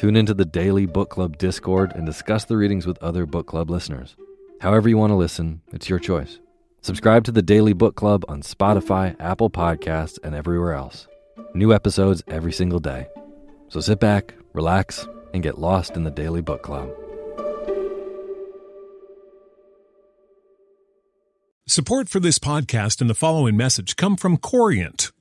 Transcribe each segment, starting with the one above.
Tune into the daily book club Discord and discuss the readings with other book club listeners. However, you want to listen, it's your choice. Subscribe to the Daily Book Club on Spotify, Apple Podcasts, and everywhere else. New episodes every single day. So sit back, relax, and get lost in the Daily Book Club. Support for this podcast and the following message come from Corient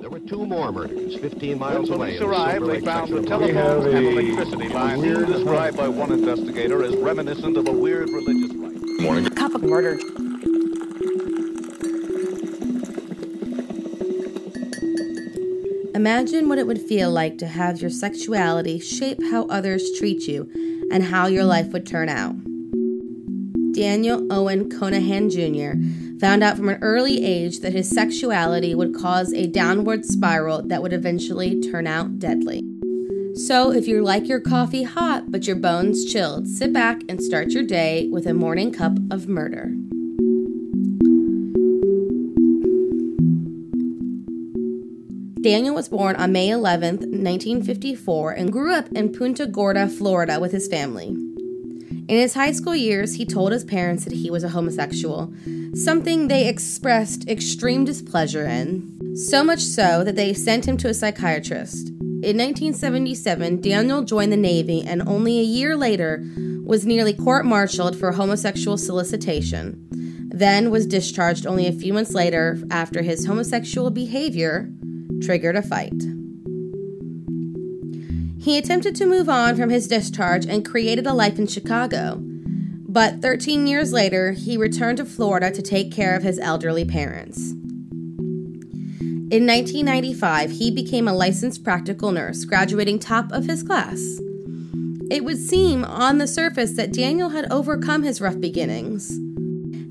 There were two more murders 15 miles when away. police arrived, they found the telephone and electricity lines described by one investigator as reminiscent of a weird religious rite. Morning. Couple murdered. Imagine what it would feel like to have your sexuality shape how others treat you and how your life would turn out. Daniel Owen Conahan Jr. found out from an early age that his sexuality would cause a downward spiral that would eventually turn out deadly. So, if you like your coffee hot but your bones chilled, sit back and start your day with a morning cup of murder. Daniel was born on May 11, 1954, and grew up in Punta Gorda, Florida, with his family. In his high school years, he told his parents that he was a homosexual, something they expressed extreme displeasure in, so much so that they sent him to a psychiatrist. In 1977, Daniel joined the Navy and only a year later was nearly court martialed for homosexual solicitation, then was discharged only a few months later after his homosexual behavior triggered a fight. He attempted to move on from his discharge and created a life in Chicago. But 13 years later, he returned to Florida to take care of his elderly parents. In 1995, he became a licensed practical nurse, graduating top of his class. It would seem on the surface that Daniel had overcome his rough beginnings.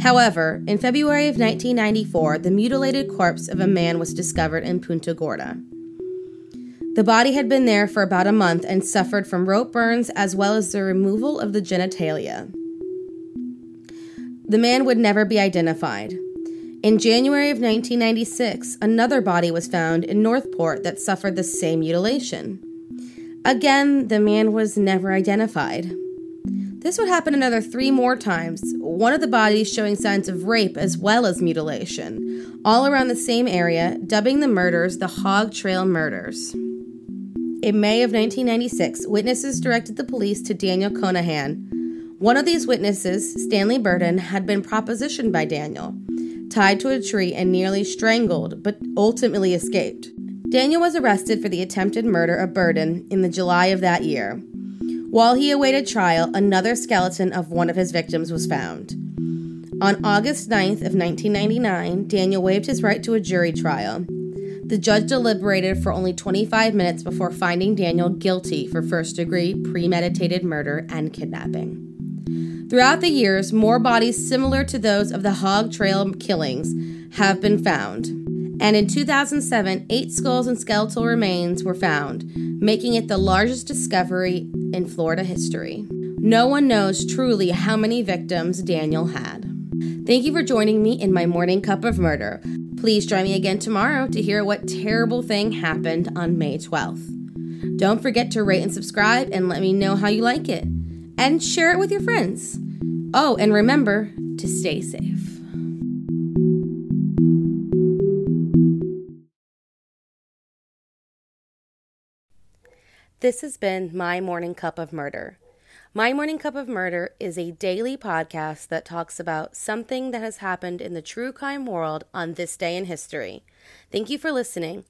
However, in February of 1994, the mutilated corpse of a man was discovered in Punta Gorda. The body had been there for about a month and suffered from rope burns as well as the removal of the genitalia. The man would never be identified. In January of 1996, another body was found in Northport that suffered the same mutilation. Again, the man was never identified. This would happen another three more times, one of the bodies showing signs of rape as well as mutilation, all around the same area, dubbing the murders the Hog Trail Murders. In May of 1996, witnesses directed the police to Daniel Conahan. One of these witnesses, Stanley Burden, had been propositioned by Daniel, tied to a tree and nearly strangled, but ultimately escaped. Daniel was arrested for the attempted murder of Burden in the July of that year. While he awaited trial, another skeleton of one of his victims was found. On August 9th of 1999, Daniel waived his right to a jury trial. The judge deliberated for only 25 minutes before finding Daniel guilty for first degree premeditated murder and kidnapping. Throughout the years, more bodies similar to those of the Hog Trail killings have been found. And in 2007, eight skulls and skeletal remains were found, making it the largest discovery in Florida history. No one knows truly how many victims Daniel had. Thank you for joining me in my morning cup of murder. Please join me again tomorrow to hear what terrible thing happened on May 12th. Don't forget to rate and subscribe and let me know how you like it. And share it with your friends. Oh, and remember to stay safe. This has been My Morning Cup of Murder. My Morning Cup of Murder is a daily podcast that talks about something that has happened in the true crime world on this day in history. Thank you for listening.